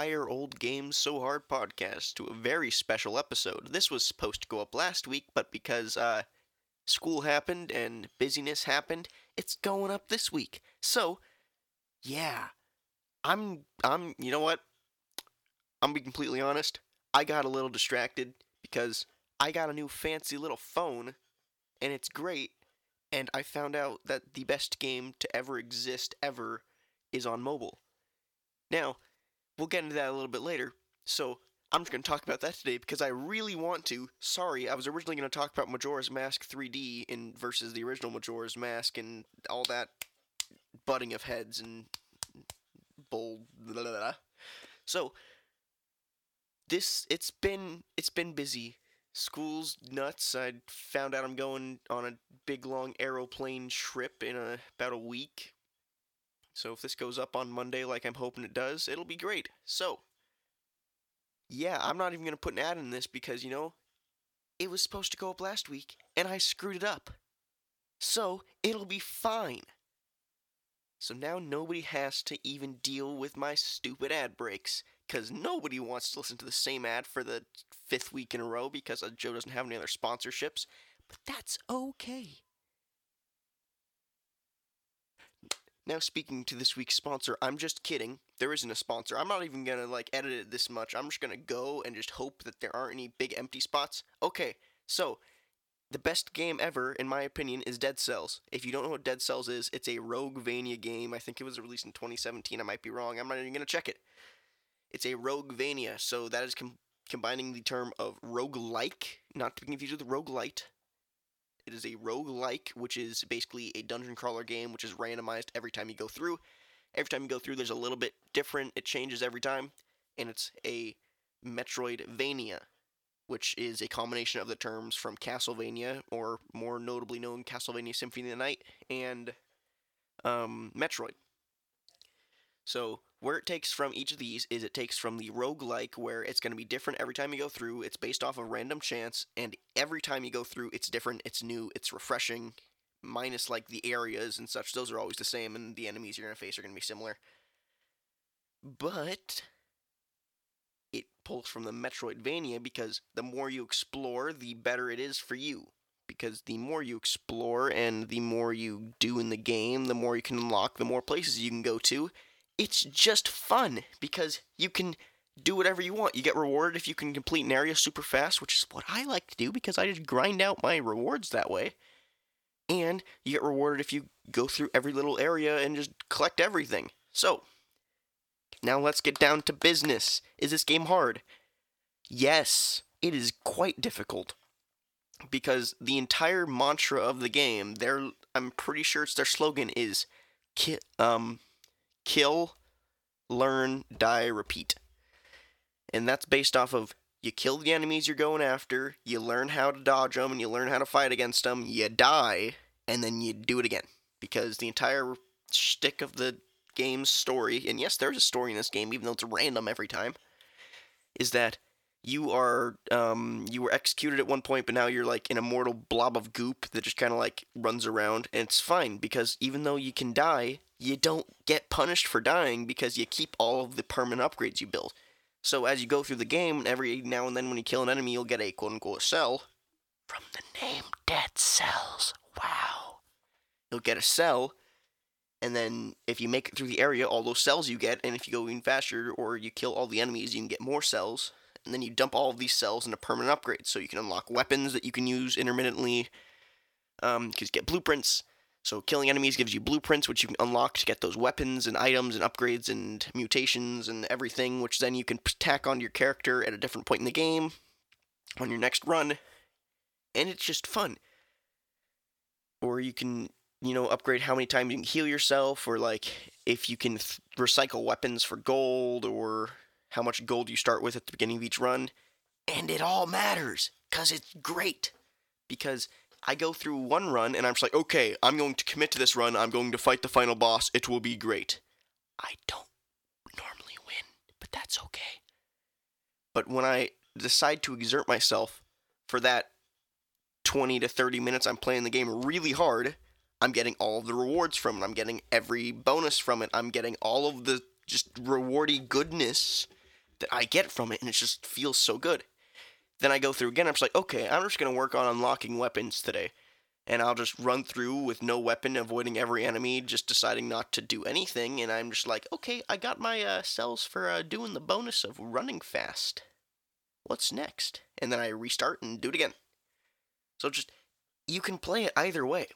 Are Old Games So Hard podcast, to a very special episode. This was supposed to go up last week, but because uh, school happened and busyness happened, it's going up this week. So, yeah, I'm, I'm, you know what? I'm be completely honest. I got a little distracted because I got a new fancy little phone, and it's great. And I found out that the best game to ever exist ever is on mobile. Now, we'll get into that a little bit later. So, I'm just going to talk about that today because I really want to. Sorry, I was originally going to talk about Majora's Mask 3D in versus the original Majora's Mask and all that butting of heads and bull. Blah, blah, blah. So, this it's been it's been busy. School's nuts. I found out I'm going on a big long aeroplane trip in a, about a week. So if this goes up on Monday like I'm hoping it does, it'll be great. So, yeah, I'm not even going to put an ad in this because, you know, it was supposed to go up last week and I screwed it up. So, it'll be fine. So now nobody has to even deal with my stupid ad breaks because nobody wants to listen to the same ad for the fifth week in a row because uh, Joe doesn't have any other sponsorships. But that's okay. Now, speaking to this week's sponsor, I'm just kidding. There isn't a sponsor. I'm not even gonna like edit it this much. I'm just gonna go and just hope that there aren't any big empty spots. Okay, so the best game ever, in my opinion, is Dead Cells. If you don't know what Dead Cells is, it's a Roguevania game. I think it was released in 2017. I might be wrong. I'm not even gonna check it. It's a Roguevania, so that is com- combining the term of roguelike, not to be confused with roguelite, it is a roguelike, which is basically a dungeon crawler game, which is randomized every time you go through. Every time you go through, there's a little bit different. It changes every time. And it's a Metroidvania, which is a combination of the terms from Castlevania, or more notably known Castlevania Symphony of the Night, and um, Metroid. So, where it takes from each of these is it takes from the roguelike, where it's going to be different every time you go through. It's based off of random chance, and every time you go through, it's different, it's new, it's refreshing, minus like the areas and such. Those are always the same, and the enemies you're going to face are going to be similar. But it pulls from the Metroidvania because the more you explore, the better it is for you. Because the more you explore and the more you do in the game, the more you can unlock, the more places you can go to it's just fun because you can do whatever you want. You get rewarded if you can complete an area super fast, which is what I like to do because I just grind out my rewards that way. And you get rewarded if you go through every little area and just collect everything. So, now let's get down to business. Is this game hard? Yes, it is quite difficult. Because the entire mantra of the game, their I'm pretty sure it's their slogan is um kill, learn, die, repeat. And that's based off of you kill the enemies you're going after, you learn how to dodge them, and you learn how to fight against them, you die, and then you do it again. Because the entire shtick of the game's story, and yes, there's a story in this game, even though it's random every time, is that you are um, you were executed at one point, but now you're like an immortal blob of goop that just kind of like runs around, and it's fine because even though you can die, you don't get punished for dying because you keep all of the permanent upgrades you build. So as you go through the game, every now and then when you kill an enemy, you'll get a quote unquote cell from the name Dead Cells. Wow. You'll get a cell, and then if you make it through the area, all those cells you get, and if you go even faster or you kill all the enemies, you can get more cells and then you dump all of these cells into permanent upgrades. So you can unlock weapons that you can use intermittently, um, you get blueprints. So killing enemies gives you blueprints, which you can unlock to get those weapons and items and upgrades and mutations and everything, which then you can tack onto your character at a different point in the game on your next run. And it's just fun. Or you can, you know, upgrade how many times you can heal yourself, or like if you can th- recycle weapons for gold, or how much gold you start with at the beginning of each run, and it all matters because it's great. Because I go through one run and I'm just like, okay, I'm going to commit to this run. I'm going to fight the final boss. It will be great. I don't normally win, but that's okay. But when I decide to exert myself for that 20 to 30 minutes I'm playing the game really hard, I'm getting all of the rewards from it. I'm getting every bonus from it. I'm getting all of the just rewardy goodness that I get from it, and it just feels so good. Then I go through again. I'm just like, okay, I'm just gonna work on unlocking weapons today, and I'll just run through with no weapon, avoiding every enemy, just deciding not to do anything. And I'm just like, okay, I got my uh, cells for uh, doing the bonus of running fast. What's next? And then I restart and do it again. So just you can play it either way.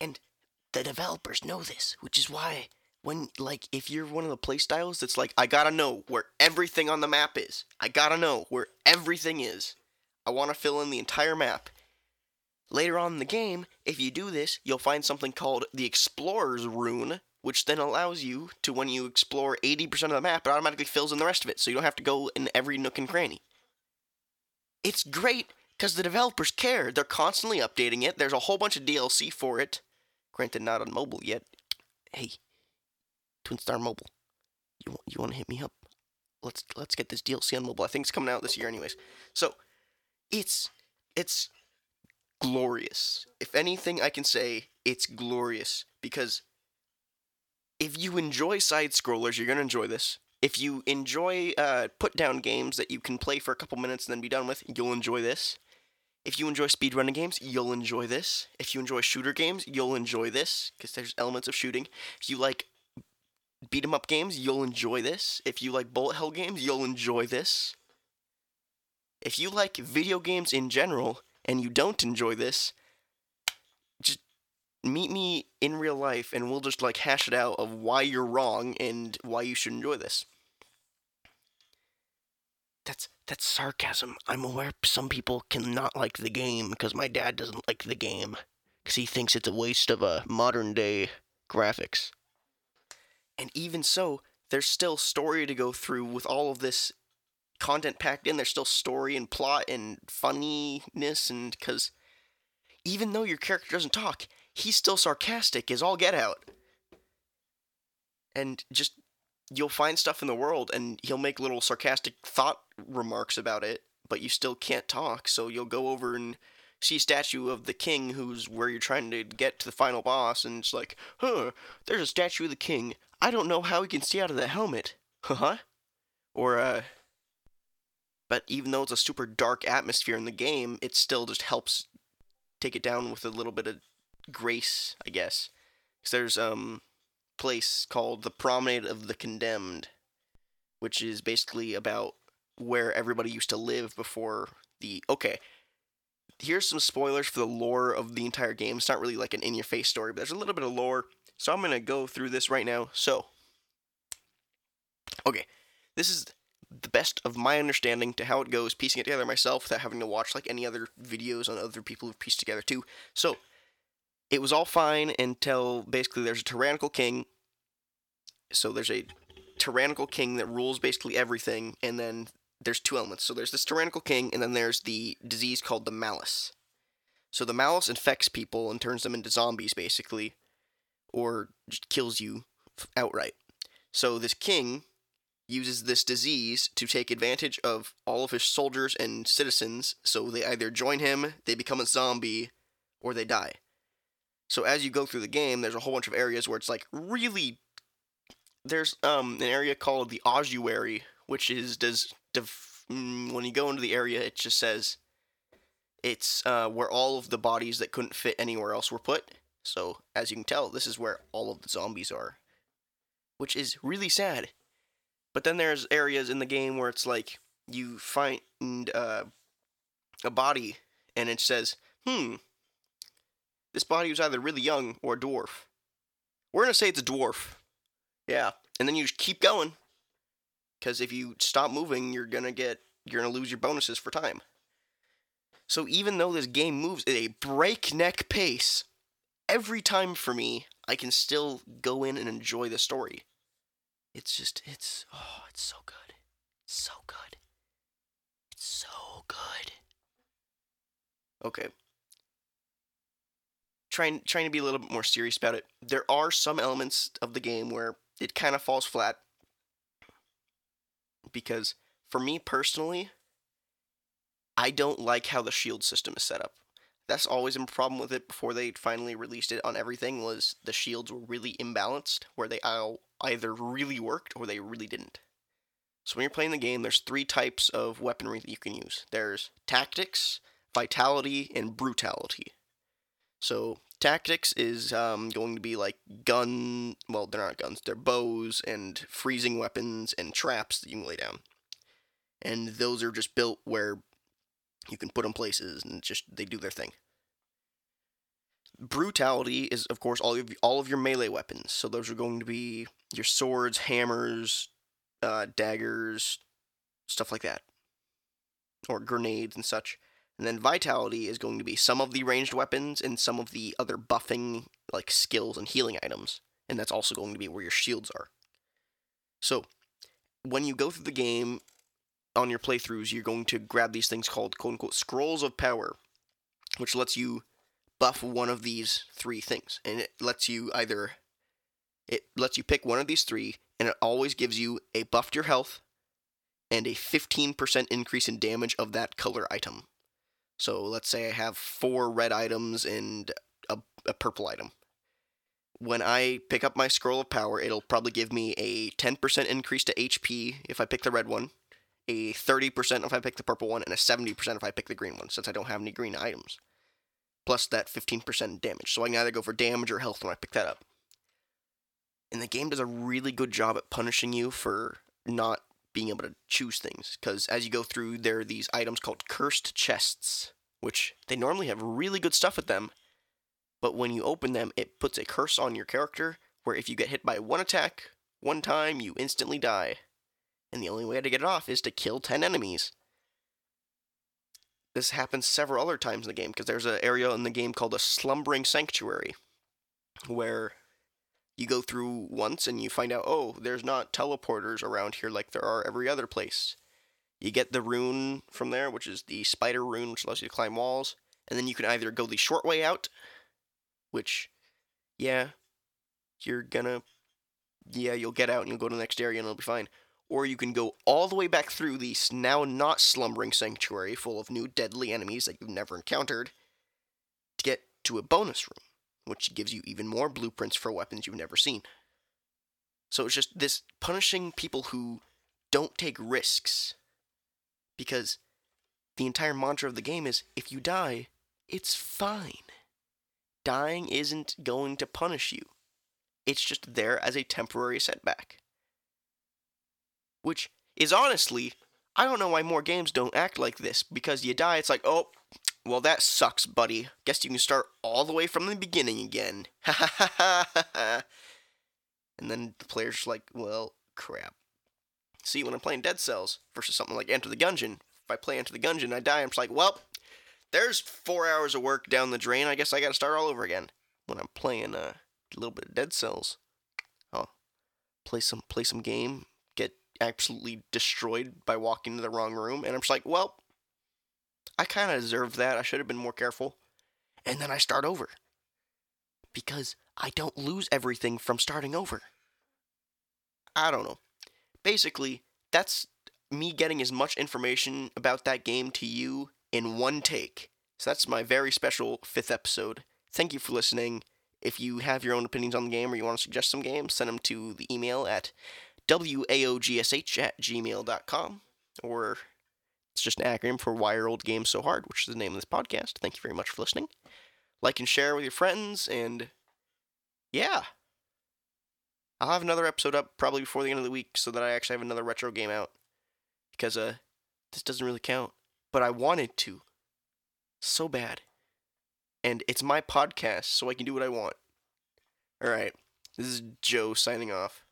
And the developers know this, which is why when like if you're one of the playstyles that's like I gotta know where everything on the map is. I gotta know where everything is. I want to fill in the entire map. Later on in the game, if you do this, you'll find something called the Explorer's Rune, which then allows you to, when you explore 80% of the map, it automatically fills in the rest of it, so you don't have to go in every nook and cranny. It's great because the developers care. They're constantly updating it. There's a whole bunch of DLC for it. Granted, not on mobile yet. Hey, Twin Star Mobile, you you want to hit me up? Let's let's get this DLC on mobile. I think it's coming out this year, anyways. So, it's it's glorious. If anything, I can say it's glorious because if you enjoy side scrollers, you're gonna enjoy this. If you enjoy uh, put down games that you can play for a couple minutes and then be done with, you'll enjoy this. If you enjoy speedrunning games, you'll enjoy this. If you enjoy shooter games, you'll enjoy this because there's elements of shooting. If you like beat 'em up games, you'll enjoy this. If you like bullet hell games, you'll enjoy this. If you like video games in general and you don't enjoy this, just meet me in real life and we'll just like hash it out of why you're wrong and why you should enjoy this. That's that's sarcasm. I'm aware some people cannot like the game because my dad doesn't like the game because he thinks it's a waste of a uh, modern day graphics. And even so, there's still story to go through with all of this content packed in. There's still story and plot and funniness, and because even though your character doesn't talk, he's still sarcastic as all get out. And just you'll find stuff in the world, and he'll make little sarcastic thought remarks about it, but you still can't talk. So you'll go over and see statue of the king who's where you're trying to get to the final boss, and it's like, huh, there's a statue of the king. I don't know how he can see out of the helmet. Huh? Or, uh. But even though it's a super dark atmosphere in the game, it still just helps take it down with a little bit of grace, I guess. Because there's, um, place called the Promenade of the Condemned, which is basically about where everybody used to live before the. Okay, here's some spoilers for the lore of the entire game. It's not really like an in your face story, but there's a little bit of lore. So I'm going to go through this right now. So, okay, this is the best of my understanding to how it goes, piecing it together myself without having to watch like any other videos on other people who've pieced together too. So, it was all fine until basically there's a tyrannical king. So there's a tyrannical king that rules basically everything, and then there's two elements. So there's this tyrannical king, and then there's the disease called the malice. So the malice infects people and turns them into zombies, basically, or just kills you outright. So this king uses this disease to take advantage of all of his soldiers and citizens, so they either join him, they become a zombie, or they die. So as you go through the game, there's a whole bunch of areas where it's like really. There's um an area called the ossuary, which is does mm, when you go into the area, it just says it's uh, where all of the bodies that couldn't fit anywhere else were put. So, as you can tell, this is where all of the zombies are, which is really sad. But then there's areas in the game where it's like you find uh, a body and it says, hmm, this body was either really young or a dwarf. We're going to say it's a dwarf. Yeah. And then you just keep going. Because if you stop moving, you're to get, you're to lose your bonuses for time. So even though this game moves at a breakneck pace, every time for me, I can still go in and enjoy the story. It's just, it's, oh, it's so good. So good. It's so good. Okay. Trying, trying to be a little bit more serious about it. There are some elements of the game where it kind of falls flat. Because for me personally, I don't like how the shield system is set up. That's always been a problem with it before they finally released it on everything was the shields were really imbalanced, where they either really worked or they really didn't. So when you're playing the game, there's three types of weaponry that you can use. There's tactics, vitality, and brutality. So tactics is um, going to be like gun. Well, they're not guns. They're bows and freezing weapons and traps that you can lay down. And those are just built where you can put them places and just they do their thing. Brutality is, of course, all of all of your melee weapons. So those are going to be your swords, hammers, uh, daggers, stuff like that, or grenades and such. And then vitality is going to be some of the ranged weapons and some of the other buffing like skills and healing items. And that's also going to be where your shields are. So, when you go through the game on your playthroughs, you're going to grab these things called quote unquote scrolls of power, which lets you buff one of these three things. And it lets you either it lets you pick one of these three, and it always gives you a buff to your health and a 15% increase in damage of that color item. So let's say I have four red items and a, a purple item. When I pick up my scroll of power, it'll probably give me a 10% increase to HP if I pick the red one, a 30% if I pick the purple one, and a 70% if I pick the green one, since I don't have any green items. Plus that 15% damage. So I can either go for damage or health when I pick that up. And the game does a really good job at punishing you for not being able to choose things. Because as you go through, there are these items called cursed chests, which they normally have really good stuff with them. But when you open them, it puts a curse on your character where if you get hit by one attack, one time, you instantly die. And the only way to get it off is to kill 10 enemies. This happens several other times in the game because there's an area in the game called a slumbering sanctuary where you go through once and you find out, oh, there's not teleporters around here like there are every other place. You get the rune from there, which is the spider rune, which allows you to climb walls, and then you can either go the short way out, which, yeah, you're gonna, yeah, you'll get out and you'll go to the next area and it'll be fine. Or you can go all the way back through the now not slumbering sanctuary full of new deadly enemies that you've never encountered to get to a bonus room which gives you even more blueprints for weapons you've never seen. So it's just this punishing people who don't take risks. Because the entire mantra of the game is if you die, it's fine. Dying isn't going to punish you, it's just there as a temporary setback. Which is honestly, I don't know why more games don't act like this, because you die, it's like, oh, well, that sucks, buddy. Guess you can start all the way from the beginning again. Ha ha ha ha ha. And then the player's like, well, crap. See, when I'm playing Dead Cells versus something like Enter the Gungeon, if I play Enter the Gungeon and I die, I'm just like, well, there's four hours of work down the drain. I guess I gotta start all over again. When I'm playing uh, a little bit of Dead Cells, I'll play some play some game, get absolutely destroyed by walking into the wrong room, and I'm just like, well, I kind of deserved that. I should have been more careful. And then I start over. Because I don't lose everything from starting over. I don't know. Basically, that's me getting as much information about that game to you in one take. So that's my very special fifth episode. Thank you for listening. If you have your own opinions on the game or you want to suggest some games, send them to the email at waogsh at gmail.com or just an acronym for Why Are Old Games So Hard, which is the name of this podcast. Thank you very much for listening. Like and share with your friends, and yeah. I'll have another episode up probably before the end of the week so that I actually have another retro game out. Because uh this doesn't really count. But I wanted to. So bad. And it's my podcast, so I can do what I want. Alright. This is Joe signing off.